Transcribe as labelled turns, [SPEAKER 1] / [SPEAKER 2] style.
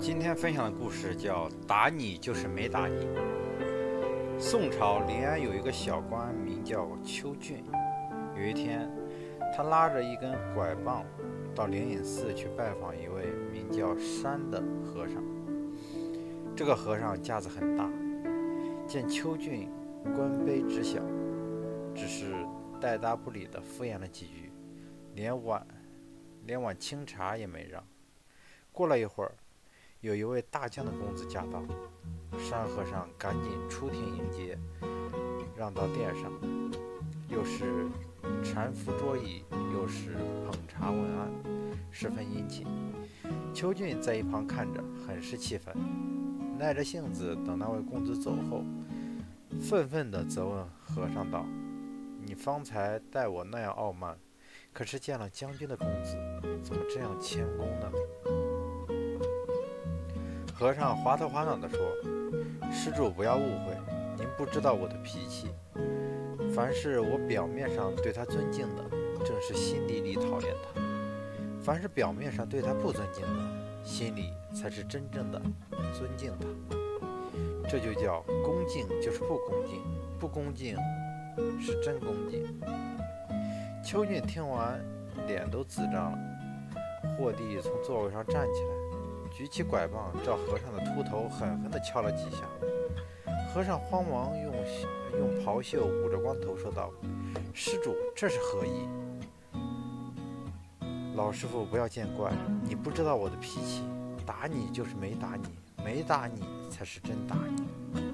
[SPEAKER 1] 今天分享的故事叫《打你就是没打你》。宋朝临安有一个小官，名叫邱俊。有一天，他拉着一根拐棒到灵隐寺去拜访一位名叫山的和尚。这个和尚架子很大，见邱俊官卑职小，只是带答不理地敷衍了几句，连碗连碗清茶也没让。过了一会儿，有一位大将的公子驾到，山和尚赶紧出庭迎接，让到殿上，又是搀扶桌椅，又是捧茶问安，十分殷勤。邱俊在一旁看着，很是气愤，耐着性子等那位公子走后，愤愤地责问和尚道：“你方才待我那样傲慢，可是见了将军的公子，怎么这样谦恭呢？”和尚滑头滑脑地说：“施主不要误会，您不知道我的脾气。凡是我表面上对他尊敬的，正是心底里讨厌他；凡是表面上对他不尊敬的，心里才是真正的尊敬他。这就叫恭敬就是不恭敬，不恭敬是真恭敬。”邱俊听完，脸都紫胀了，霍地从座位上站起来。举起拐棒，照和尚的秃头狠狠地敲了几下。和尚慌忙用用袍袖捂着光头，说道：“施主，这是何意？”老师傅，不要见怪，你不知道我的脾气，打你就是没打你，没打你才是真打你。